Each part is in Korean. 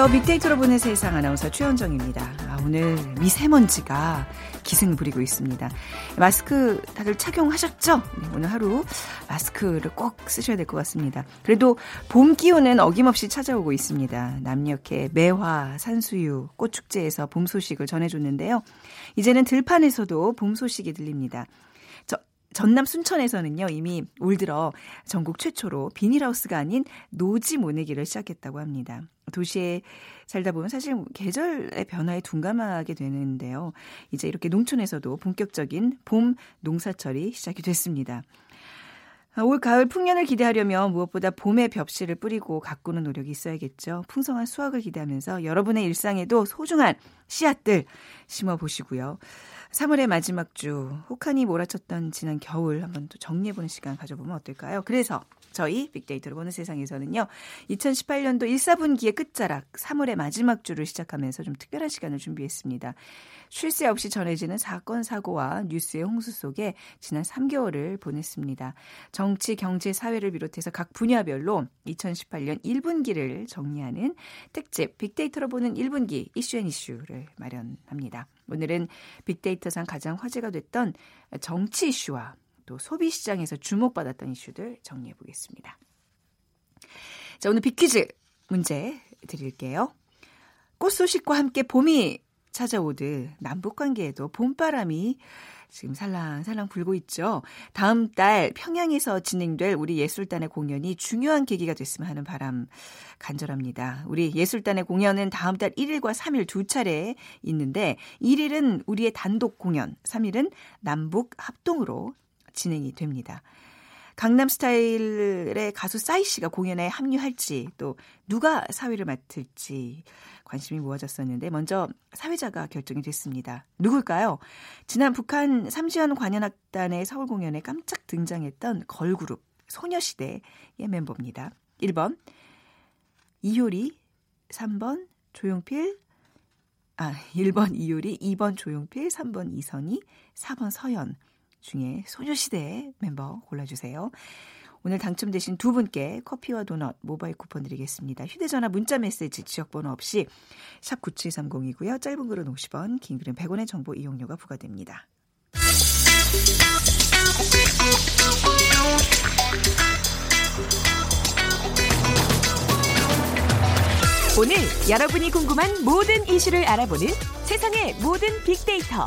안녕하세요. 빅데이터로 보는 세상 아나운서 최현정입니다. 아, 오늘 미세먼지가 기승 부리고 있습니다. 마스크 다들 착용하셨죠? 네, 오늘 하루 마스크를 꼭 쓰셔야 될 것 같습니다. 그래도 봄 기운은 어김없이 찾아오고 있습니다. 남녘의 매화, 산수유, 꽃축제에서 봄 소식을 전해줬는데요. 이제는 들판에서도 봄 소식이 들립니다. 전남 순천에서는요, 이미 올 들어 전국 최초로 비닐하우스가 아닌 노지 모내기를 시작했다고 합니다. 도시에 살다 보면 사실 계절의 변화에 둔감하게 되는데요. 이제 이렇게 농촌에서도 본격적인 봄 농사철이 시작이 됐습니다. 올 가을 풍년을 기대하려면 무엇보다 봄의 벽실을 뿌리고 가꾸는 노력이 있어야겠죠. 풍성한 수확을 기대하면서 여러분의 일상에도 소중한 씨앗들 심어 보시고요. 3월의 마지막 주 혹한이 몰아쳤던 지난 겨울 한번 또 정리해보는 시간 가져보면 어떨까요? 그래서 저희 빅데이터로 보는 세상에서는요. 2018년도 1, 4분기의 끝자락 3월의 마지막 주를 시작하면서 좀 특별한 시간을 준비했습니다. 쉴 새 없이 전해지는 사건, 사고와 뉴스의 홍수 속에 지난 3개월을 보냈습니다. 정치, 경제, 사회를 비롯해서 각 분야별로 2018년 1분기를 정리하는 특집 빅데이터로 보는 1분기 이슈앤 이슈를 마련합니다. 오늘은 빅데이터상 가장 화제가 됐던 정치 이슈와 또 소비 시장에서 주목받았던 이슈들 정리해 보겠습니다. 자, 오늘 빅퀴즈 문제 드릴게요. 꽃 소식과 함께 봄이 찾아오듯 남북 관계에도 봄바람이 지금 살랑살랑 불고 있죠. 다음 달 평양에서 진행될 우리 예술단의 공연이 중요한 계기가 됐으면 하는 바람 간절합니다. 우리 예술단의 공연은 다음 달 1일과 3일 두 차례 있는데 1일은 우리의 단독 공연, 3일은 남북 합동으로 진행이 됩니다. 강남 스타일의 가수 싸이 씨가 공연에 합류할지 또 누가 사회를 맡을지 관심이 모아졌었는데 먼저 사회자가 결정이 됐습니다. 누굴까요? 지난 북한 삼지연 관현악단의 서울 공연에 깜짝 등장했던 걸그룹 소녀시대의 멤버입니다. 1번 이효리, 3번 조용필, 아 1번 이효리, 2번 조용필, 3번 이선희, 4번 서연 중에 소녀시대 멤버 골라주세요. 오늘 당첨되신 두 분께 커피와 도넛 모바일 쿠폰 드리겠습니다. 휴대전화 문자 메시지 지역번호 없이 샵 9730이고요. 짧은 글은 50원, 긴 글은 100원의 정보 이용료가 부과됩니다. 오늘 여러분이 궁금한 모든 이슈를 알아보는 세상의 모든 빅데이터.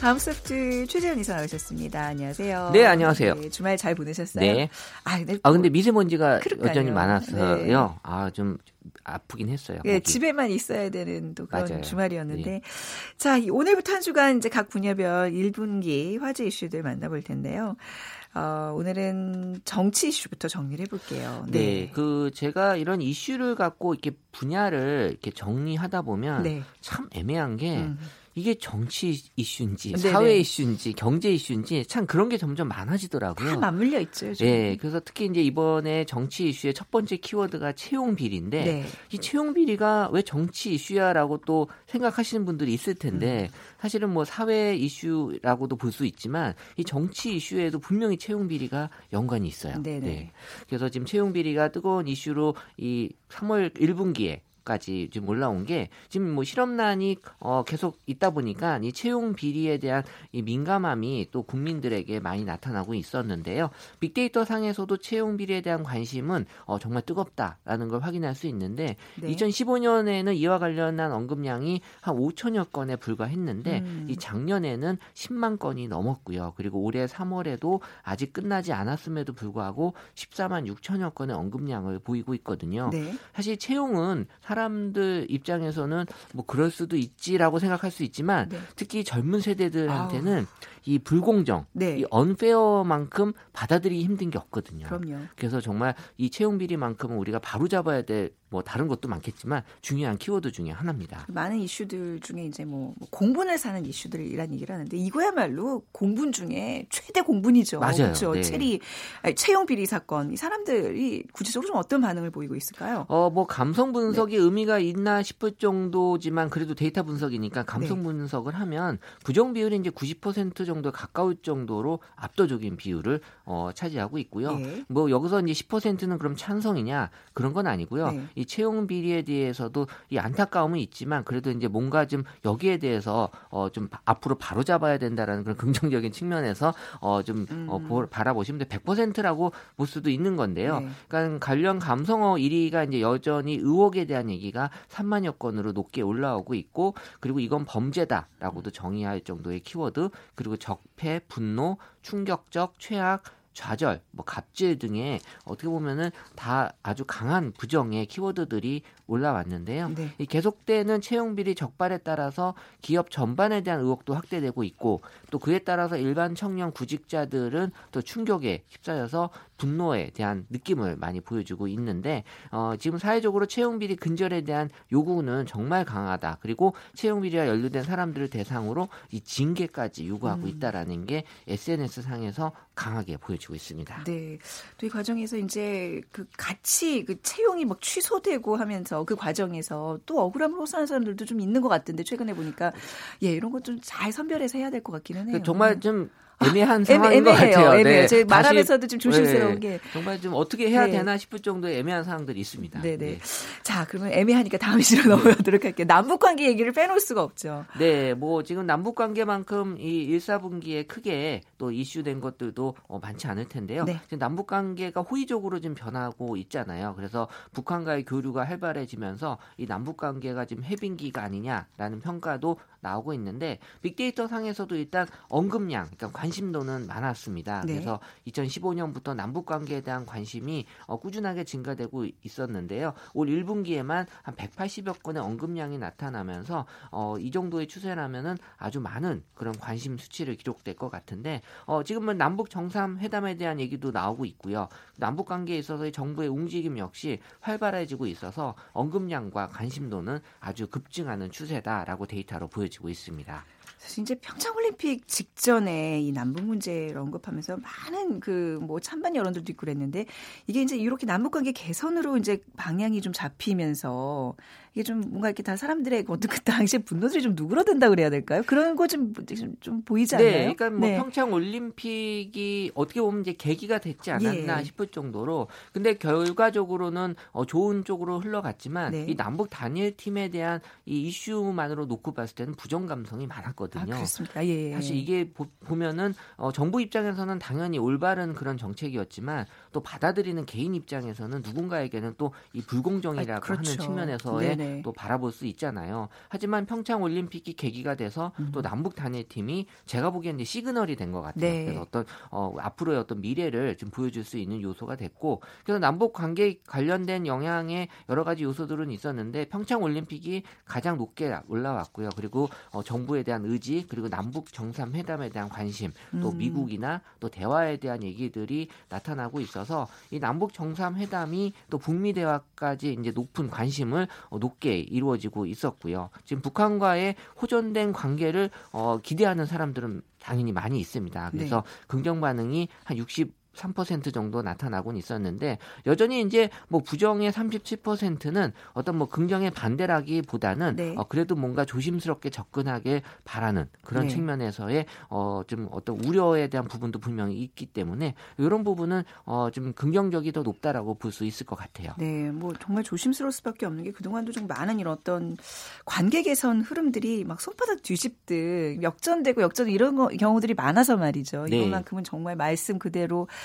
다음 소프트 최재현 이사 나오셨습니다. 안녕하세요. 네, 안녕하세요. 네, 주말 잘 보내셨어요? 네. 아, 네, 아 근데 미세먼지가 그럴까요? 여전히 많았어요. 네. 아, 좀 아프긴 했어요. 네, 집에만 있어야 되는 또 그런 맞아요. 주말이었는데. 네. 자, 오늘부터 한 주간 이제 각 분야별 1분기 화제 이슈들 만나볼 텐데요. 어, 오늘은 정치 이슈부터 정리를 해볼게요. 네. 네. 그 제가 이런 이슈를 갖고 이렇게 분야를 이렇게 정리하다 보면 네. 참 애매한 게 음. 이게 정치 이슈인지 네네. 사회 이슈인지 경제 이슈인지 참 그런 게 점점 많아지더라고요. 다 맞물려 있죠. 요즘. 네, 그래서 특히 이제 이번에 정치 이슈의 첫 번째 키워드가 채용 비리인데 네. 이 채용 비리가 왜 정치 이슈야라고 또 생각하시는 분들이 있을 텐데 음. 사실은 뭐 사회 이슈라고도 볼 수 있지만 이 정치 이슈에도 분명히 채용 비리가 연관이 있어요. 네네. 네. 그래서 지금 채용 비리가 뜨거운 이슈로 이 3월 1분기에 까지 지금 올라온 게 지금 뭐 실업난이 어 계속 있다 보니까 이 채용 비리에 대한 이 민감함이 또 국민들에게 많이 나타나고 있었는데요. 빅데이터 상에서도 채용 비리에 대한 관심은 어 정말 뜨겁다라는 걸 확인할 수 있는데 네. 2015년에는 이와 관련한 언급량이 한 5천여 건에 불과했는데 음. 이 작년에는 10만 건이 넘었고요. 그리고 올해 3월에도 아직 끝나지 않았음에도 불구하고 14만 6천여 건의 언급량을 보이고 있거든요. 네. 사실 채용은 사람 사람들 입장에서는 뭐 그럴 수도 있지라고 생각할 수 있지만 네. 특히 젊은 세대들한테는 아우. 이 불공정, 네. 이 언페어만큼 받아들이기 힘든 게 없거든요. 그럼요. 그래서 정말 이 채용 비리만큼은 우리가 바로 잡아야 될 뭐 다른 것도 많겠지만 중요한 키워드 중에 하나입니다. 많은 이슈들 중에 이제 뭐, 뭐 공분을 사는 이슈들이란 얘기를 하는데 이거야말로 공분 중에 최대 공분이죠. 맞아요. 그렇죠. 네. 체리 아니, 채용 비리 사건 이 사람들이 구체적으로 좀 어떤 반응을 보이고 있을까요? 어, 뭐 감성 분석이 네. 의미가 있나 싶을 정도지만 그래도 데이터 분석이니까 감성 네. 분석을 하면 부정 비율이 이제 90% 정도 정도 가까울 정도로 압도적인 비율을 어, 차지하고 있고요. 네. 뭐 여기서 이제 10%는 그럼 찬성이냐 그런 건 아니고요. 네. 이 채용 비리에 대해서도 이 안타까움은 있지만 그래도 이제 뭔가 좀 여기에 대해서 어, 좀 앞으로 바로 잡아야 된다라는 그런 긍정적인 측면에서 어, 좀 어, 음. 어, 바라보시면 100%라고 볼 수도 있는 건데요. 네. 그러니까 관련 감성어 1위가 이제 여전히 의혹에 대한 얘기가 3만여 건으로 높게 올라오고 있고 그리고 이건 범죄다라고도 정의할 정도의 키워드 그리고 적폐, 분노, 충격적, 최악, 좌절, 뭐 갑질 등의 어떻게 보면은 다 아주 강한 부정의 키워드들이 올라왔는데요. 네. 이 계속되는 채용 비리 적발에 따라서 기업 전반에 대한 의혹도 확대되고 있고 또 그에 따라서 일반 청년 구직자들은 또 충격에 휩싸여서 분노에 대한 느낌을 많이 보여주고 있는데 어, 지금 사회적으로 채용 비리 근절에 대한 요구는 정말 강하다. 그리고 채용 비리와 연루된 사람들을 대상으로 이 징계까지 요구하고 음. 있다라는 게 SNS 상에서 강하게 보여지고 있습니다. 네. 또 이 과정에서 이제 그 같이 그 채용이 막 취소되고 하면서 그 과정에서 또 억울함을 호소하는 사람들도 좀 있는 것 같은데 최근에 보니까 예 이런 것 좀 잘 선별해서 해야 될 것 같기는 해요. 정말 좀 애매한 상황인 것 같아요. 애매해요. 네. 말하면서도 좀 조심스러운 네. 게 정말 좀 어떻게 해야 네. 되나 싶을 정도의 애매한 상황들이 있습니다. 네네. 네. 자 그러면 애매하니까 다음 이슈로 넘어가도록 할게요. 남북 관계 얘기를 빼놓을 수가 없죠. 네, 뭐 지금 남북 관계만큼 이 1, 4분기에 크게 또 이슈된 것들도 어, 많지 않을 텐데요. 네. 지금 남북 관계가 호의적으로 좀 변하고 있잖아요. 그래서 북한과의 교류가 활발해지면서 이 남북 관계가 지금 해빙기가 아니냐라는 평가도 나오고 있는데 빅데이터 상에서도 일단 언급량, 그러니까 관 심도는 많았습니다. 네. 그래서 2015년부터 남북 관계에 대한 관심이 어, 꾸준하게 증가되고 있었는데요. 올 1분기에만 한 180여 건의 언급량이 나타나면서 어, 이 정도의 추세라면은 아주 많은 그런 관심 수치를 기록될 것 같은데 어, 지금은 남북 정상 회담에 대한 얘기도 나오고 있고요. 남북 관계에 있어서의 정부의 움직임 역시 활발해지고 있어서 언급량과 관심도는 아주 급증하는 추세다라고 데이터로 보여지고 있습니다. 사실 이제 평창올림픽 직전에 이 남북 문제를 언급하면서 많은 그 뭐 찬반 여론들도 있고 그랬는데 이게 이제 이렇게 남북 관계 개선으로 이제 방향이 좀 잡히면서 이게 좀 뭔가 이렇게 다 사람들의 어떤 그 당시에 분노들이 좀 누그러든다 그래야 될까요? 그런 거 좀좀 보이지 네, 않나요? 네, 그러니까 뭐 네. 평창 올림픽이 어떻게 보면 이제 계기가 됐지 않았나 예. 싶을 정도로 근데 결과적으로는 어, 좋은 쪽으로 흘러갔지만 네. 이 남북 단일 팀에 대한 이 이슈만으로 놓고 봤을 때는 부정 감성이 많았거든요. 아, 그렇습니까? 예, 예. 사실 이게 보, 면은 어, 정부 입장에서는 당연히 올바른 그런 정책이었지만 또 받아들이는 개인 입장에서는 누군가에게는 또 이 불공정이라고 아, 그렇죠. 하는 측면에서의 네네. 네. 또 바라볼 수 있잖아요. 하지만 평창 올림픽이 계기가 돼서 음. 또 남북 단일팀이 제가 보기에는 시그널이 된 것 같아요. 네. 그래서 어떤 어, 앞으로의 어떤 미래를 좀 보여줄 수 있는 요소가 됐고 그래서 남북 관계 관련된 영향의 여러 가지 요소들은 있었는데 평창 올림픽이 가장 높게 올라왔고요. 그리고 어, 정부에 대한 의지 그리고 남북 정상 회담에 대한 관심 또 음. 미국이나 또 대화에 대한 얘기들이 나타나고 있어서 이 남북 정상 회담이 또 북미 대화까지 이제 높은 관심을 어, 높 높게 이루어지고 있었고요. 지금 북한과의 호전된 관계를 어, 기대하는 사람들은 당연히 많이 있습니다. 그래서 네. 긍정 반응이 한 60, 3% 정도 나타나곤 있었는데 여전히 이제 뭐 부정의 37%는 어떤 뭐 긍정의 반대라기보다는 네. 어, 그래도 뭔가 조심스럽게 접근하게 바라는 그런 네. 측면에서의 어, 좀 어떤 우려에 대한 부분도 분명히 있기 때문에 이런 부분은 어, 좀 긍정적이 더 높다라고 볼 수 있을 것 같아요. 네, 뭐 정말 조심스러울 수밖에 없는 게 그동안도 좀 많은 이런 어떤 관계 개선 흐름들이 막 손바닥 뒤집듯 역전되고 역전 이런 거, 경우들이 많아서 말이죠. 네. 이것만큼은 정말 말씀 그대로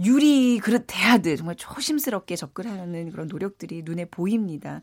유리 그릇 대하듯 정말 조심스럽게 접근하는 그런 노력들이 눈에 보입니다.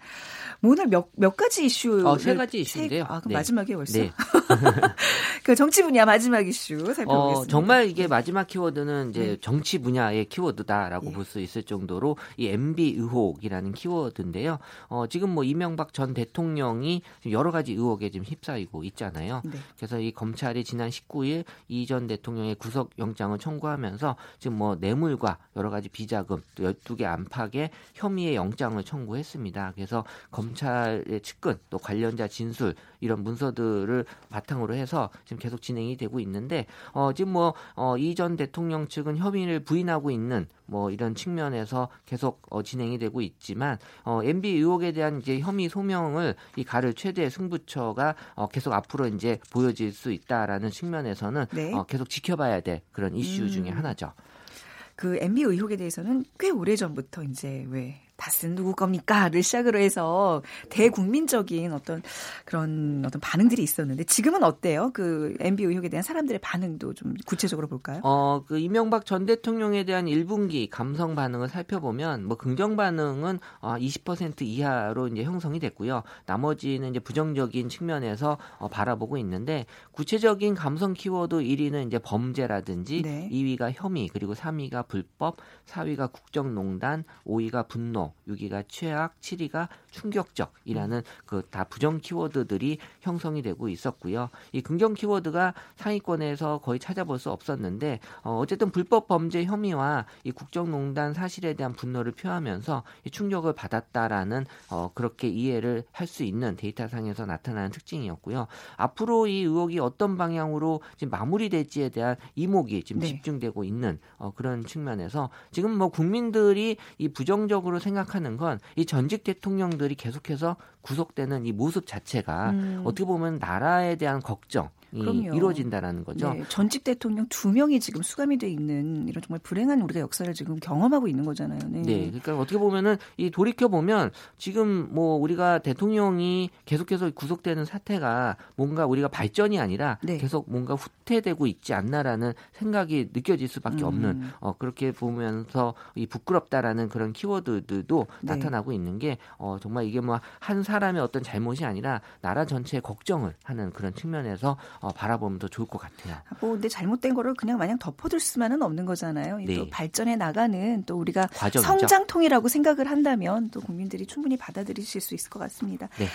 뭐 오늘 몇, 몇 가지 이슈. 어, 세 가지 이슈인데요. 세, 아, 그럼 네. 마지막에 벌써. 네. 그 정치 분야 마지막 이슈 살펴보겠습니다. 어, 정말 이게 마지막 키워드는 이제 네. 정치 분야의 키워드다라고 네. 볼수 있을 정도로 이 MB 의혹이라는 키워드인데요. 어, 지금 뭐 이명박 전 대통령이 여러 가지 의혹에 지금 휩싸이고 있잖아요. 네. 그래서 이 검찰이 지난 19일 이 전 대통령의 구속 영장을 청구하면서 지금 뭐 뇌물 뇌물과 여러 가지 비자금 또 12개 안팎의 혐의의 영장을 청구했습니다. 그래서 검찰의 측근 또 관련자 진술 이런 문서들을 바탕으로 해서 지금 계속 진행이 되고 있는데 어 지금 뭐 어, 이전 대통령 측은 혐의를 부인하고 있는 뭐 이런 측면에서 계속 어, 진행이 되고 있지만 어, MB 의혹에 대한 이제 혐의 소명을 이 가를 최대 승부처가 어, 계속 앞으로 이제 보여질 수 있다라는 측면에서는 네. 어, 계속 지켜봐야 될 그런 이슈 음. 중에 하나죠. 그 MB 의혹에 대해서는 꽤 오래 전부터 이제 왜 다스는 누구 겁니까?를 시작으로 해서 대국민적인 어떤 그런 어떤 반응들이 있었는데 지금은 어때요? 그 MB 의혹에 대한 사람들의 반응도 좀 구체적으로 볼까요? 어, 그 이명박 전 대통령에 대한 1분기 감성 반응을 살펴보면 뭐 긍정 반응은 20% 어, 이하로 이제 형성이 됐고요. 나머지는 이제 부정적인 측면에서 어, 바라보고 있는데 구체적인 감성 키워드 1위는 이제 범죄라든지 네. 2위가 혐의 그리고 3위가 불법, 4위가 국정농단, 5위가 분노 6위가 최악, 7위가 충격적이라는 그 다 부정 키워드들이 형성이 되고 있었고요. 이 긍정 키워드가 상위권에서 거의 찾아볼 수 없었는데 어, 어쨌든 불법 범죄 혐의와 이 국정농단 사실에 대한 분노를 표하면서 이 충격을 받았다라는 어, 그렇게 이해를 할 수 있는 데이터상에서 나타나는 특징이었고요. 앞으로 이 의혹이 어떤 방향으로 지금 마무리될지에 대한 이목이 지금 네. 집중되고 있는 어, 그런 측면에서 지금 뭐 국민들이 이 부정적으로 생각 하는 건 이 전직 대통령들이 계속해서 구속되는 이 모습 자체가 음. 어떻게 보면 나라에 대한 걱정 그럼요. 이루어진다라는 거죠. 네, 전직 대통령 두 명이 지금 수감이 돼 있는 이런 정말 불행한 우리가 역사를 지금 경험하고 있는 거잖아요. 네. 네 그러니까 어떻게 보면은 이 돌이켜 보면 지금 뭐 우리가 대통령이 계속해서 구속되는 사태가 뭔가 우리가 발전이 아니라 네. 계속 뭔가 후퇴되고 있지 않나라는 생각이 느껴질 수밖에 음. 없는 어 그렇게 보면서 이 부끄럽다라는 그런 키워드들도 네. 나타나고 있는 게 어 정말 이게 뭐 한 사람의 어떤 잘못이 아니라 나라 전체의 걱정을 하는 그런 측면에서 어, 바라보면 더 좋을 것 같아요. 뭐 근데 잘못된 거를 그냥 마냥 덮어둘 수만은 없는 거잖아요. 네. 또 발전해 나가는 또 우리가 과정이죠. 성장통이라고 생각을 한다면 또 국민들이 충분히 받아들이실 수 있을 것 같습니다. 네.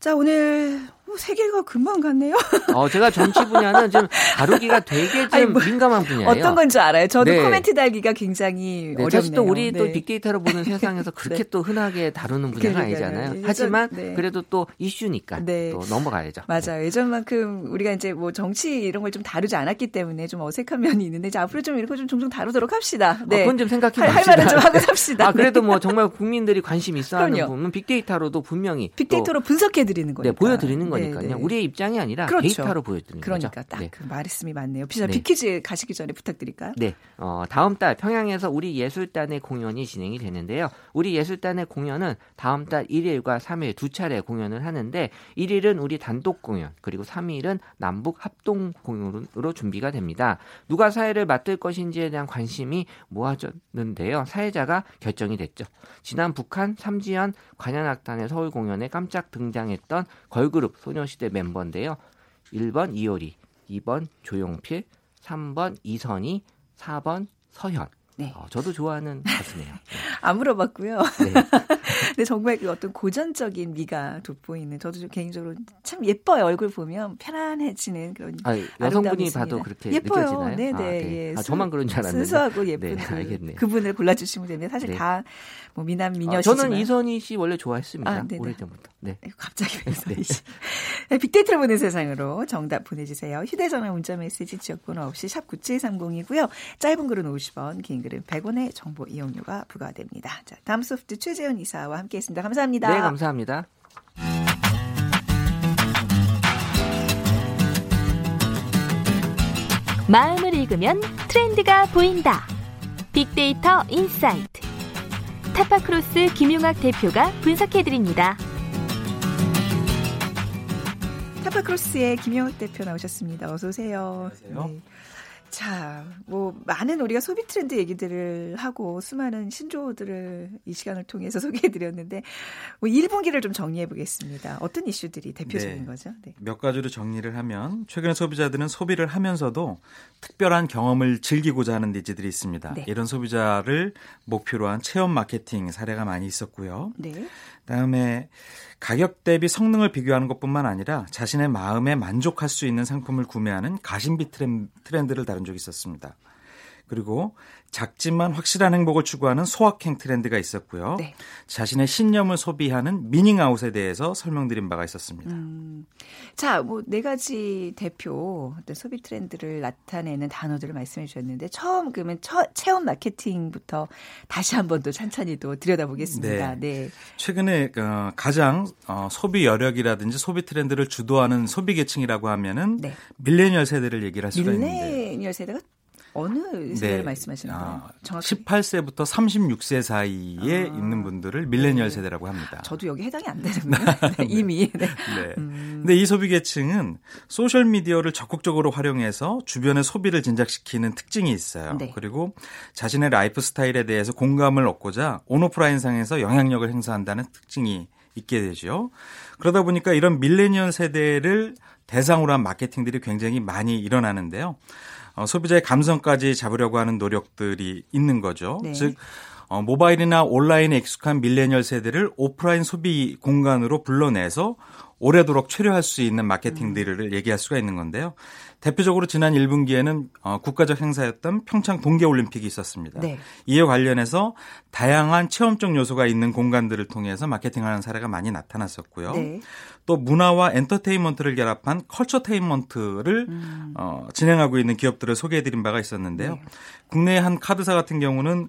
자, 오늘 세계가 금방 갔네요. 어, 제가 정치 분야는 좀 다루기가 되게 좀 뭐, 민감한 분야예요. 어떤 건지 알아요. 저도 네. 코멘트 달기가 굉장히 네, 어렵네요. 또 우리 네. 또 빅데이터로 보는 세상에서 그렇게 네. 또 흔하게 다루는 분야가 아니잖아요. 예전, 하지만 네. 그래도 또 이슈니까 네. 또 넘어가야죠. 맞아요. 예전만큼 우리가 이제 뭐 정치 이런 걸 좀 다루지 않았기 때문에 좀 어색한 면이 있는데 이제 앞으로 좀거좀 종종 다루도록 합시다. 네. 어, 그건 좀 생각해 봅시다. 할, 할 말은 좀 하고 삽시다. 아, 그래도 뭐 정말 국민들이 관심 있어 하는 부분은 빅데이터로도 분명히 빅데이터로 분석해 드리는 거예요. 네, 보여드리는 거니까요. 네, 네. 우리의 입장이 아니라 그렇죠. 데이터로 보여드리는 그러니까 거죠. 그러니까 딱 그 네. 말씀이 맞네요. 비자 네. 빅 퀴즈 가시기 전에 부탁드릴까요? 네. 어, 다음 달 평양에서 우리 예술단의 공연이 진행이 되는데요. 우리 예술단의 공연은 다음 달 1일과 3일 두 차례 공연을 하는데 1일은 우리 단독 공연 그리고 3일은 남북 합동 공연으로 준비가 됩니다. 누가 사회를 맡을 것인지에 대한 관심이 모아졌는데요. 사회자가 결정이 됐죠. 지난 북한 삼지연 관현악단의 서울 공연에 깜짝 등장 했던 걸그룹 소녀시대 멤버인데요. 1번 이효리, 2번 조용필, 3번 이선희, 4번 서현. 네. 어, 저도 좋아하는 가수네요. 네. 안 물어봤고요. 네. 근데 정말 그 어떤 고전적인 미가 돋보이는 저도 좀 개인적으로 참 예뻐요. 얼굴 보면 편안해지는 그런 아, 여성분이 봐도 그렇게 예뻐요. 느껴지나요? 네네. 아, 네. 예. 아, 저만 그런 줄 알았는데. 순수하고 예쁜 네, 그, 그분을 골라주시면 됩니다. 사실 네. 다뭐 미남 미녀시지만 아, 저는 이선희 씨 원래 좋아했습니다. 아, 오래전부터. 네. 갑자기 왜 이선희 씨. 네, 빅데이터를 보는 세상으로 정답 보내주세요. 휴대전화 문자메시지 지역번호 없이 샵 9730이고요. 짧은 글은 50원, 긴 글은 100원의 정보 이용료가 부과됩니다. 자, 다음 소프트 최재현 이사와 함께했습니다. 감사합니다. 네, 감사합니다. 마음을 읽으면 트렌드가 보인다. 빅데이터 인사이트. 타파크로스 김용학 대표가 분석해드립니다. 타파크로스의 김용학 대표 나오셨습니다. 어서 오세요. 안녕하세요. 네. 자, 뭐 많은 우리가 소비 트렌드 얘기들을 하고 수많은 신조어들을 이 시간을 통해서 소개해 드렸는데 뭐 1분기를 좀 정리해 보겠습니다. 어떤 이슈들이 대표적인 네. 거죠? 네. 몇 가지로 정리를 하면 최근에 소비자들은 소비를 하면서도 특별한 경험을 즐기고자 하는 니즈들이 있습니다. 네. 이런 소비자를 목표로 한 체험 마케팅 사례가 많이 있었고요. 네. 그다음에 가격 대비 성능을 비교하는 것뿐만 아니라 자신의 마음에 만족할 수 있는 상품을 구매하는 가심비 트렌드를 다룬 적이 있었습니다. 그리고 작지만 확실한 행복을 추구하는 소확행 트렌드가 있었고요. 네. 자신의 신념을 소비하는 미닝아웃에 대해서 설명드린 바가 있었습니다. 음, 자, 뭐 네 가지 대표 소비 트렌드를 나타내는 단어들을 말씀해 주셨는데 처음 그러면 처, 체험 마케팅부터 다시 한번 또 찬찬히 또 들여다보겠습니다. 네. 네. 최근에 어, 가장 어, 소비 여력이라든지 소비 트렌드를 주도하는 소비 계층이라고 하면은 네. 밀레니얼 세대를 얘기를 할 수가 밀레니얼 있는데 밀레니얼 세대가 어느 세대를 네. 말씀하시는 거예요? 아, 정확히 18세부터 36세 사이에 아. 있는 분들을 밀레니얼 네. 세대라고 합니다. 저도 여기 해당이 안 되는군요. 네, 이미. 네. 네. 음. 근데 이 소비 계층은 소셜 미디어를 적극적으로 활용해서 주변의 소비를 진작시키는 특징이 있어요. 네. 그리고 자신의 라이프 스타일에 대해서 공감을 얻고자 온오프라인 상에서 영향력을 행사한다는 특징이 있게 되죠. 그러다 보니까 이런 밀레니얼 세대를 대상으로 한 마케팅들이 굉장히 많이 일어나는데요. 어, 소비자의 감성까지 잡으려고 하는 노력들이 있는 거죠. 네. 즉 어, 모바일이나 온라인에 익숙한 밀레니얼 세대를 오프라인 소비 공간으로 불러내서 오래도록 체류할 수 있는 마케팅들을 음. 얘기할 수가 있는 건데요. 대표적으로 지난 1분기에는 어, 국가적 행사였던 평창 동계올림픽이 있었습니다. 네. 이에 관련해서 다양한 체험적 요소가 있는 공간들을 통해서 마케팅하는 사례가 많이 나타났었고요. 네. 또 문화와 엔터테인먼트를 결합한 culturetainment를 음. 어, 진행하고 있는 기업들을 소개해드린 바가 있었는데요. 네. 국내 한 카드사 같은 경우는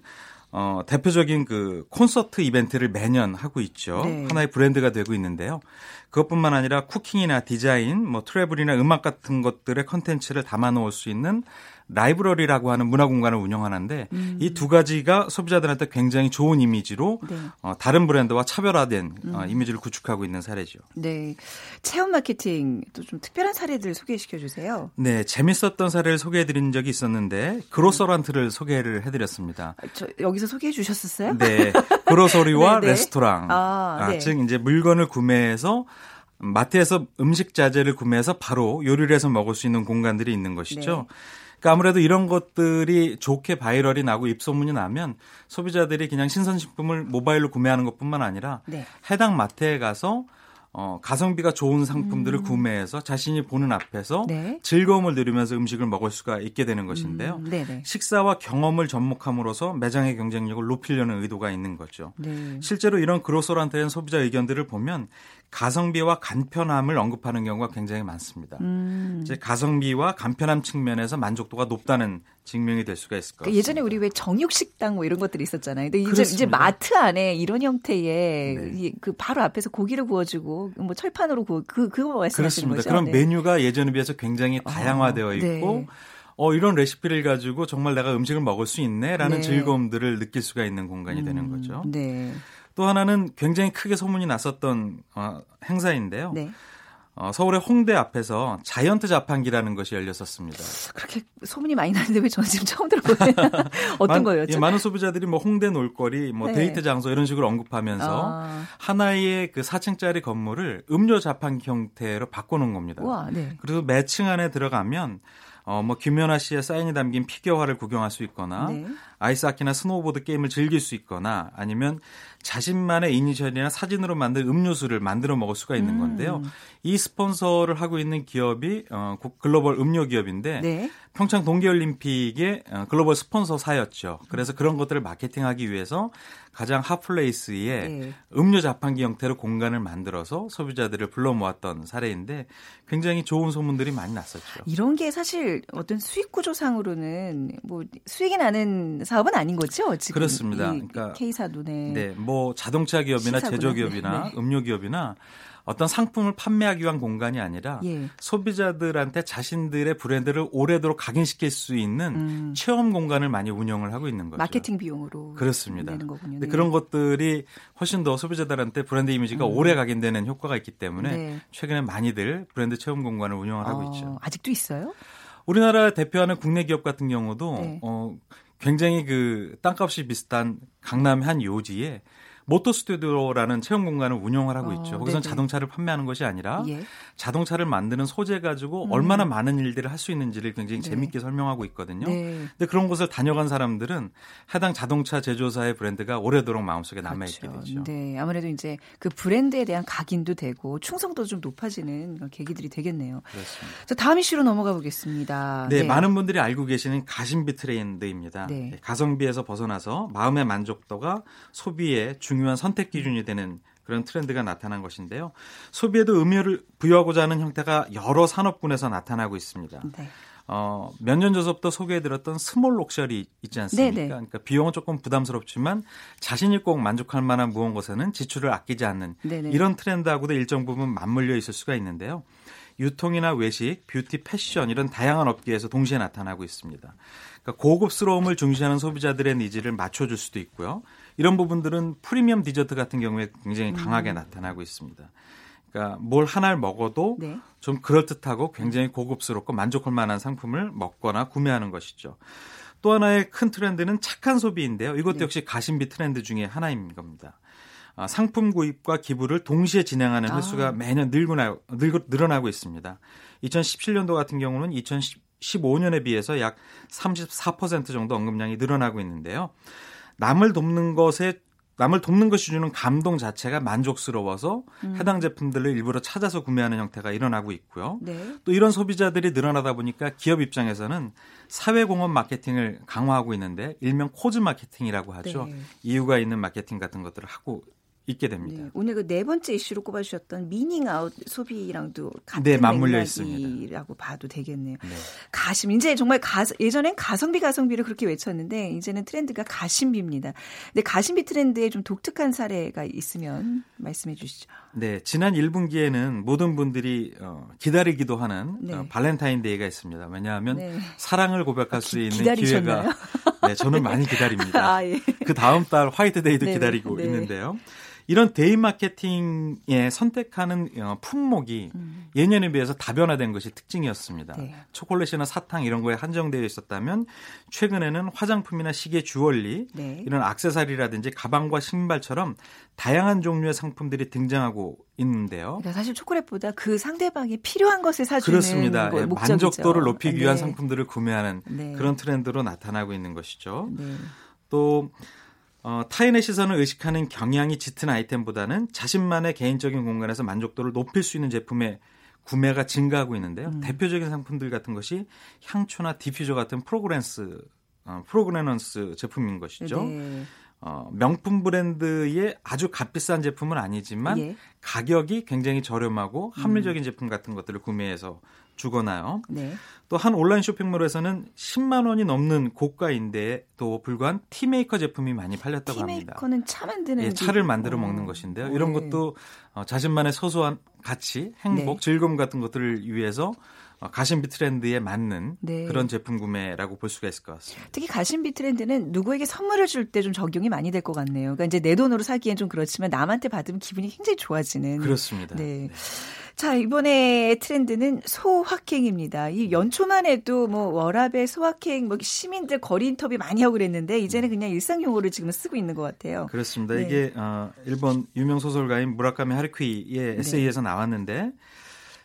어, 대표적인 그 콘서트 이벤트를 매년 하고 있죠. 네. 하나의 브랜드가 되고 있는데요. 그것뿐만 아니라 cooking이나 디자인, 뭐 travel이나 음악 같은 것들의 컨텐츠를 담아 놓을 수 있는 라이브러리라고 하는 문화 공간을 운영하는데 음. 이 두 가지가 소비자들한테 굉장히 좋은 이미지로 네. 어, 다른 브랜드와 차별화된 어, 음. 어, 이미지를 구축하고 있는 사례죠. 네. 체험 마케팅 또 좀 특별한 사례들 소개시켜 주세요. 네, 재밌었던 사례를 소개해 드린 적이 있었는데 grocerant를 소개를 해 드렸습니다. 아, 저 여기서 소개해 주셨었어요? 네. grocery와 네, 네. 레스토랑. 아, 아, 네. 즉 이제 물건을 구매해서 마트에서 음식 자재를 구매해서 바로 요리를 해서 먹을 수 있는 공간들이 있는 것이죠. 네. 그러니까 아무래도 이런 것들이 좋게 viral이 나고 입소문이 나면 소비자들이 그냥 신선식품을 모바일로 구매하는 것뿐만 아니라 네. 해당 마트에 가서 어, 가성비가 좋은 상품들을 음. 구매해서 자신이 보는 앞에서 네. 즐거움을 누리면서 음식을 먹을 수가 있게 되는 것인데요. 음. 식사와 경험을 접목함으로써 매장의 경쟁력을 높이려는 의도가 있는 거죠. 네. 실제로 이런 그로소란트의 소비자 의견들을 보면 가성비와 간편함을 언급하는 경우가 굉장히 많습니다. 음. 이제 가성비와 간편함 측면에서 만족도가 높다는 증명이 될 수가 있을 것같습니다 그러니까 예전에 우리 왜 정육 식당 뭐 이런 것들이 있었잖아요. 근데 이제, 이제 마트 안에 이런 형태의 네. 그 바로 앞에서 고기를 구워주고 뭐 철판으로 구워 그 그거 말씀하시는 거죠? 그런 네. 메뉴가 예전에 비해서 굉장히 아, 다양화되어 있고. 네. 어, 이런 레시피를 가지고 정말 내가 음식을 먹을 수 있네라는 네. 즐거움들을 느낄 수가 있는 공간이 음, 되는 거죠. 네. 또 하나는 굉장히 크게 소문이 났었던 어, 행사인데요. 네. 어, 서울의 홍대 앞에서 자이언트 자판기라는 것이 열렸었습니다. 그렇게 소문이 많이 나는데 왜 저는 지금 처음 들어보는 어떤 거예요? 예, 많은 소비자들이 뭐 홍대 놀거리, 뭐 네. 데이트 장소 이런 식으로 언급하면서 아. 하나의 그 4층짜리 건물을 음료 자판기 형태로 바꿔놓은 겁니다. 우와, 네. 그래서 매층 안에 들어가면 어, 뭐 김연아 씨의 사인이 담긴 피겨화를 구경할 수 있거나 네. 아이스하키나 스노우보드 게임을 즐길 수 있거나 아니면 자신만의 이니셜이나 사진으로 만든 음료수를 만들어 먹을 수가 있는 음. 건데요. 이 스폰서를 하고 있는 기업이 어, 글로벌 음료 기업인데 네. 평창 동계올림픽의 어, 글로벌 스폰서사였죠. 그래서 그런 것들을 마케팅하기 위해서 가장 hot place에 네. 음료 자판기 형태로 공간을 만들어서 소비자들을 불러 모았던 사례인데 굉장히 좋은 소문들이 많이 났었죠. 이런 게 사실 어떤 수익 구조상으로는 뭐 수익이 나는 사업은 아닌 거죠? 지금 그렇습니다. 그러니까 K사 눈에 네, 뭐 자동차 기업이나 제조 기업이나 네. 음료 기업이나 어떤 상품을 판매하기 위한 공간이 아니라 예. 소비자들한테 자신들의 브랜드를 오래도록 각인시킬 수 있는 음. 체험 공간을 많이 운영을 하고 있는 거죠. 마케팅 비용으로 그렇습니다. 내는 거군요. 네. 그런 것들이 훨씬 더 소비자들한테 브랜드 이미지가 음. 오래 각인되는 효과가 있기 때문에 네. 최근에 많이들 브랜드 체험 공간을 운영을 하고 어, 있죠. 아직도 있어요? 우리나라 대표하는 국내 기업 같은 경우도 네. 어, 굉장히 그 땅값이 비슷한 강남 한 요지에 모터 스튜디오라는 체험 공간을 운영을 하고 어, 있죠. 거기서 자동차를 판매하는 것이 아니라 예. 자동차를 만드는 소재 가지고 음. 얼마나 많은 일들을 할 수 있는지를 굉장히 네. 재밌게 설명하고 있거든요. 네. 근데 그런 곳을 다녀간 사람들은 해당 자동차 제조사의 브랜드가 오래도록 마음속에 남아 있게 그렇죠. 되죠. 네, 아무래도 이제 그 브랜드에 대한 각인도 되고 충성도 좀 높아지는 계기들이 되겠네요. 그렇습니다. 자, 다음 이슈로 넘어가 보겠습니다. 네, 네. 많은 분들이 알고 계시는 가심비 트렌드입니다. 네. 네 가성비에서 벗어나서 마음의 만족도가 소비의 중요한 선택 기준이 되는 그런 트렌드가 나타난 것인데요. 소비에도 의미를 부여하고자 하는 형태가 여러 산업군에서 나타나고 있습니다. 네. 어, 몇 년 전서부터 소개해드렸던 small luxury 있지 않습니까? 네네. 그러니까 비용은 조금 부담스럽지만 자신이 꼭 만족할 만한 무언 것에는 지출을 아끼지 않는 네네. 이런 트렌드하고도 일정 부분 맞물려 있을 수가 있는데요. 유통이나 외식, 뷰티, 패션 이런 다양한 업계에서 동시에 나타나고 있습니다. 그러니까 고급스러움을 중시하는 소비자들의 needs를 맞춰줄 수도 있고요. 이런 부분들은 프리미엄 디저트 같은 경우에 굉장히 강하게 음. 나타나고 있습니다. 그러니까 뭘 하나를 먹어도 네. 좀 그럴듯하고 굉장히 고급스럽고 만족할 만한 상품을 먹거나 구매하는 것이죠. 또 하나의 큰 트렌드는 착한 소비인데요. 이것도 네. 역시 가심비 트렌드 중에 하나인 겁니다. 아, 상품 구입과 기부를 동시에 진행하는 횟수가 아. 매년 늘고나, 늘어나고 있습니다. 2017년도 같은 경우는 2015년에 비해서 약 34% 정도 언급량이 늘어나고 있는데요. 남을 돕는 것에 남을 돕는 것이 주는 감동 자체가 만족스러워서 음. 해당 제품들을 일부러 찾아서 구매하는 형태가 일어나고 있고요. 네. 또 이런 소비자들이 늘어나다 보니까 기업 입장에서는 사회공헌 마케팅을 강화하고 있는데 일명 코즈 마케팅이라고 하죠. 네. 이유가 있는 마케팅 같은 것들을 하고 있게 됩니다. 네, 오늘 그 네 번째 이슈로 꼽아주셨던 meaning out 소비랑도 같은 네, 맞물려 있습니다.라고 봐도 되겠네요. 네. 가심 이제 정말 가, 예전엔 가성비 가성비를 그렇게 외쳤는데 이제는 트렌드가 가심비입니다. 근데 가심비 트렌드에 좀 독특한 사례가 있으면 말씀해 주시죠. 네, 지난 1분기에는 모든 분들이 어, 기다리기도 하는 네. 어, 발렌타인데이가 있습니다. 왜냐하면 네. 사랑을 고백할 아, 수 있는 기다리셨나요? 기회가 네, 저는 많이 기다립니다. 아, 예. 그 다음 달 화이트데이도 네, 기다리고 네. 있는데요. 이런 데이 마케팅에 선택하는 어, 품목이 음. 예년에 비해서 다변화된 것이 특징이었습니다. 네. 초콜릿이나 사탕 이런 거에 한정되어 있었다면 최근에는 화장품이나 시계, 주얼리 네. 이런 악세사리라든지 가방과 신발처럼 다양한 종류의 상품들이 등장하고 있는데요. 그러니까 사실 초콜릿보다 그 상대방이 필요한 것을 사주는 그렇습니다. 예, 만족도를 높이기 위한 네. 상품들을 구매하는 네. 그런 트렌드로 나타나고 있는 것이죠. 네. 또 어, 타인의 시선을 의식하는 경향이 짙은 아이템보다는 자신만의 개인적인 공간에서 만족도를 높일 수 있는 제품의 구매가 증가하고 있는데요. 음. 대표적인 상품들 같은 것이 향초나 디퓨저 같은 fragrance 어, fragrance 제품인 것이죠. 네. 어, 명품 브랜드의 아주 값비싼 제품은 아니지만 예. 가격이 굉장히 저렴하고 합리적인 음. 제품 같은 것들을 구매해서 주거나요. 네. 또한 온라인 쇼핑몰에서는 10만 원이 넘는 고가인데도 불구한 티메이커 제품이 많이 팔렸다고 합니다. 티메이커는 차 만드는 예, 차를 만들어 어. 먹는 것인데요. 이런 네. 것도 어, 자신만의 소소한 가치, 행복, 네. 즐거움 같은 것들을 위해서 어, 가심비 트렌드에 맞는 네. 그런 제품 구매라고 볼 수가 있을 것 같습니다. 특히 가심비 트렌드는 누구에게 선물을 줄 때 좀 적용이 많이 될 것 같네요. 그러니까 이제 내 돈으로 사기엔 좀 그렇지만 남한테 받으면 기분이 굉장히 좋아지는. 그렇습니다. 네. 네. 자, 이번에 트렌드는 소확행입니다. 이 연초만 해도 뭐 워라벨 소확행 뭐 시민들 거리 인터뷰 많이 하고 그랬는데 이제는 그냥 일상 용어를 지금 쓰고 있는 것 같아요. 그렇습니다. 네. 이게 어, 일본 유명 소설가인 무라카미 하루키의 에세이에서 네. 나왔는데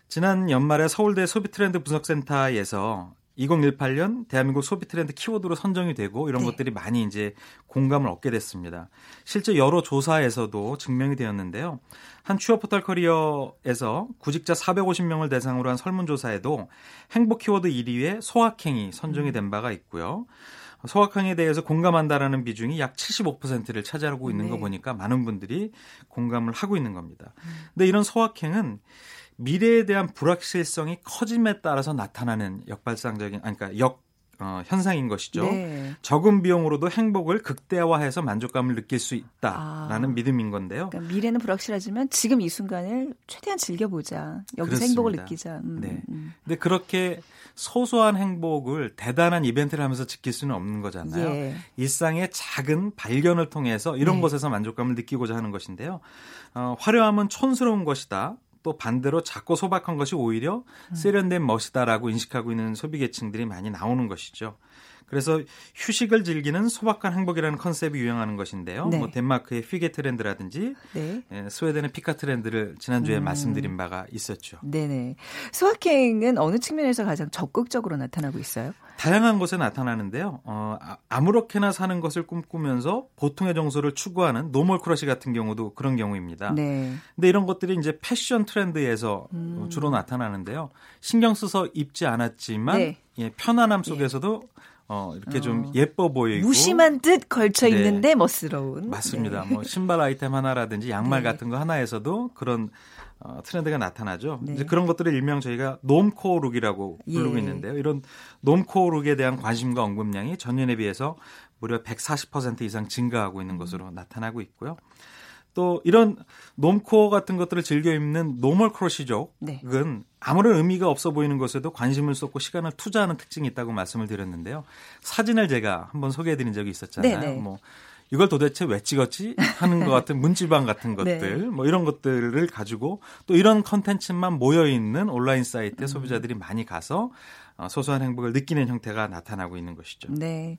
지난 연말에 서울대 소비트렌드 분석센터에서 2018년 대한민국 소비 트렌드 키워드로 선정이 되고 이런 네. 것들이 많이 이제 공감을 얻게 됐습니다. 실제 여러 조사에서도 증명이 되었는데요. 한 취업 포털 커리어에서 구직자 450명을 대상으로 한 설문조사에도 행복 키워드 1위에 소확행이 선정이 된 바가 있고요. 소확행에 대해서 공감한다라는 비중이 약 75%를 차지하고 있는 네. 거 보니까 많은 분들이 공감을 하고 있는 겁니다. 음. 근데 이런 소확행은 미래에 대한 불확실성이 커짐에 따라서 나타나는 역발상적인 아니 그러니까 역 어, 현상인 것이죠. 네. 적은 비용으로도 행복을 극대화해서 만족감을 느낄 수 있다라는 아. 믿음인 건데요. 그러니까 미래는 불확실하지만 지금 이 순간을 최대한 즐겨보자. 여기서 그렇습니다. 행복을 느끼자. 음, 네. 음. 근데 그렇게 소소한 행복을 대단한 이벤트를 하면서 지킬 수는 없는 거잖아요. 예. 일상의 작은 발견을 통해서 이런 네. 것에서 만족감을 느끼고자 하는 것인데요. 어, 화려함은 촌스러운 것이다. 또 반대로 작고 소박한 것이 오히려 세련된 멋이다라고 인식하고 있는 소비 계층들이 많이 나오는 것이죠. 그래서 휴식을 즐기는 소박한 행복이라는 컨셉이 유행하는 것인데요. 네. 뭐 덴마크의 피게 트렌드라든지 네. 예, 스웨덴의 피카 트렌드를 지난주에 음. 말씀드린 바가 있었죠. 네네. 소확행은 어느 측면에서 가장 적극적으로 나타나고 있어요? 다양한 곳에 나타나는데요. 어, 아, 아무렇게나 사는 것을 꿈꾸면서 보통의 정서를 추구하는 normal crush 같은 경우도 그런 경우입니다. 네. 근데 이런 것들이 이제 패션 트렌드에서 음. 주로 나타나는데요. 신경 써서 입지 않았지만 네. 예, 편안함 속에서도 예. 어, 이렇게 어. 좀 예뻐 보이고 무심한 듯 걸쳐 네. 있는데 네. 멋스러운 맞습니다. 네. 뭐 신발 아이템 하나라든지 양말 네. 같은 거 하나에서도 그런 어, 트렌드가 나타나죠. 네. 이제 그런 것들을 일명 저희가 normcore look이라고 부르고 예. 있는데요. 이런 normcore look에 대한 관심과 언급량이 전년에 비해서 무려 140% 이상 증가하고 있는 것으로 나타나고 있고요. 또 이런 normcore 같은 것들을 즐겨 입는 normal crush족은 네. 아무런 의미가 없어 보이는 것에도 관심을 쏟고 시간을 투자하는 특징이 있다고 말씀을 드렸는데요. 사진을 제가 한번 소개해 드린 적이 있었잖아요. 네네. 네. 뭐 이걸 도대체 왜 찍었지 하는 것 같은 문지방 같은 네. 것들 네. 뭐 이런 것들을 가지고 또 이런 컨텐츠만 모여 있는 온라인 사이트에 음. 소비자들이 많이 가서 어, 소소한 행복을 느끼는 형태가 나타나고 있는 것이죠. 네.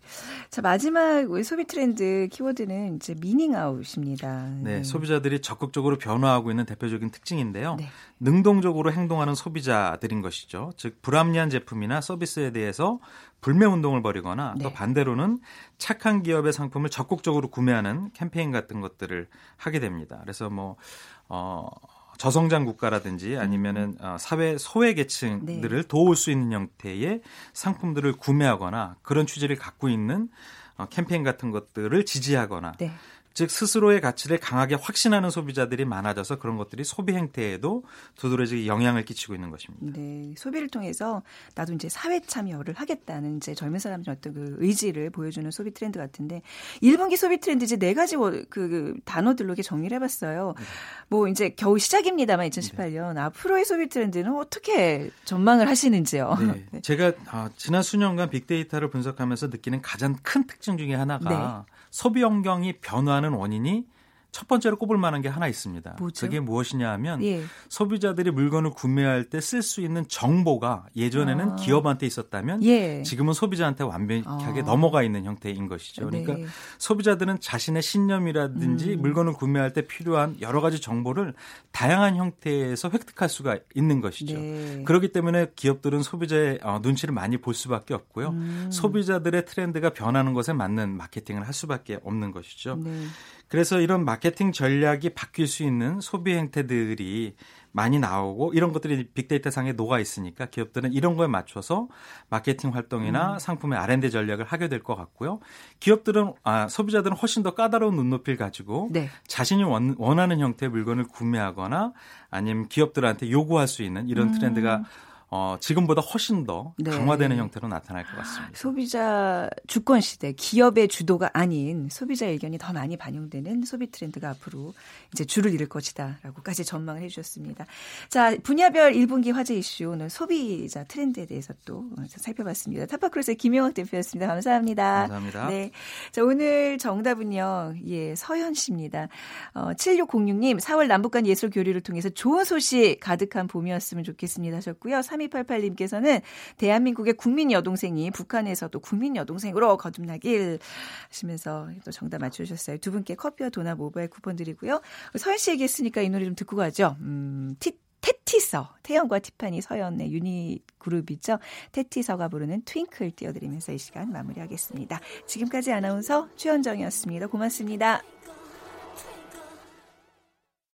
자, 마지막 소비 트렌드 키워드는 이제 미닝 아웃입니다. 네, 네. 소비자들이 적극적으로 변화하고 있는 대표적인 특징인데요. 네. 능동적으로 행동하는 소비자들인 것이죠. 즉 불합리한 제품이나 서비스에 대해서 불매 운동을 벌이거나 네. 또 반대로는 착한 기업의 상품을 적극적으로 구매하는 캠페인 같은 것들을 하게 됩니다. 그래서 뭐 어, 저성장 국가라든지 아니면은 음. 어, 사회 소외 계층들을 네. 도울 수 있는 형태의 상품들을 구매하거나 그런 취지를 갖고 있는 어, 캠페인 같은 것들을 지지하거나 네. 즉 스스로의 가치를 강하게 확신하는 소비자들이 많아져서 그런 것들이 소비 행태에도 두드러지게 영향을 끼치고 있는 것입니다. 네, 소비를 통해서 나도 이제 사회 참여를 하겠다는 이제 젊은 사람들 어떤 그 의지를 보여주는 소비 트렌드 같은데 1분기 소비 트렌드 이제 네 가지 그, 그 단어들로 이렇게 정리를 해봤어요. 네. 뭐 이제 겨우 시작입니다만 2018년 네. 앞으로의 소비 트렌드는 어떻게 전망을 하시는지요? 네, 네. 제가 아, 지난 수년간 빅데이터를 분석하면서 느끼는 가장 큰 특징 중에 하나가 네. 소비 환경이 변화하는 원인이 첫 번째로 꼽을 만한 게 하나 있습니다. 뭐죠? 그게 무엇이냐 하면 예. 소비자들이 물건을 구매할 때 쓸 수 있는 정보가 예전에는 아. 기업한테 있었다면 예. 지금은 소비자한테 완벽하게 아. 넘어가 있는 형태인 것이죠. 네. 그러니까 소비자들은 자신의 신념이라든지 음. 물건을 구매할 때 필요한 여러 가지 정보를 다양한 형태에서 획득할 수가 있는 것이죠. 네. 그렇기 때문에 기업들은 소비자의 어, 눈치를 많이 볼 수밖에 없고요. 음. 소비자들의 트렌드가 변하는 것에 맞는 마케팅을 할 수밖에 없는 것이죠. 네. 그래서 이런 마케팅 전략이 바뀔 수 있는 소비 행태들이 많이 나오고 이런 것들이 빅데이터 상에 녹아 있으니까 기업들은 이런 거에 맞춰서 마케팅 활동이나 음. 상품의 R&D 전략을 하게 될 것 같고요. 기업들은 아, 소비자들은 훨씬 더 까다로운 눈높이를 가지고 네. 자신이 원, 원하는 형태의 물건을 구매하거나 아니면 기업들한테 요구할 수 있는 이런 음. 트렌드가 어, 지금보다 훨씬 더 네. 강화되는 형태로 나타날 것 같습니다. 소비자 주권 시대, 기업의 주도가 아닌 소비자 의견이 더 많이 반영되는 소비 트렌드가 앞으로 이제 줄을 이룰 것이다라고까지 전망을 해주셨습니다. 자, 분야별 1분기 화제 이슈 오늘 소비자 트렌드에 대해서 또 살펴봤습니다. 타파크로스의 김영학 대표였습니다. 감사합니다. 감사합니다. 네. 자, 오늘 정답은요, 예, 서현 씨입니다. 어, 7606님, 4월 남북 간 예술 교류를 통해서 좋은 소식 가득한 봄이었으면 좋겠습니다 하셨고요. 3288님께서는 대한민국의 국민 여동생이 북한에서도 국민 여동생으로 거듭나길 하시면서 또 정답 맞춰주셨어요. 두 분께 커피와 도나 모바일 쿠폰 드리고요. 서현 씨 얘기했으니까 이 노래 좀 듣고 가죠. 음, 티, 테티서, 태연과 티파니 서연의 유닛 그룹이죠. 테티서가 부르는 트윙클 띄워드리면서 이 시간 마무리하겠습니다. 지금까지 아나운서 최현정이었습니다. 고맙습니다.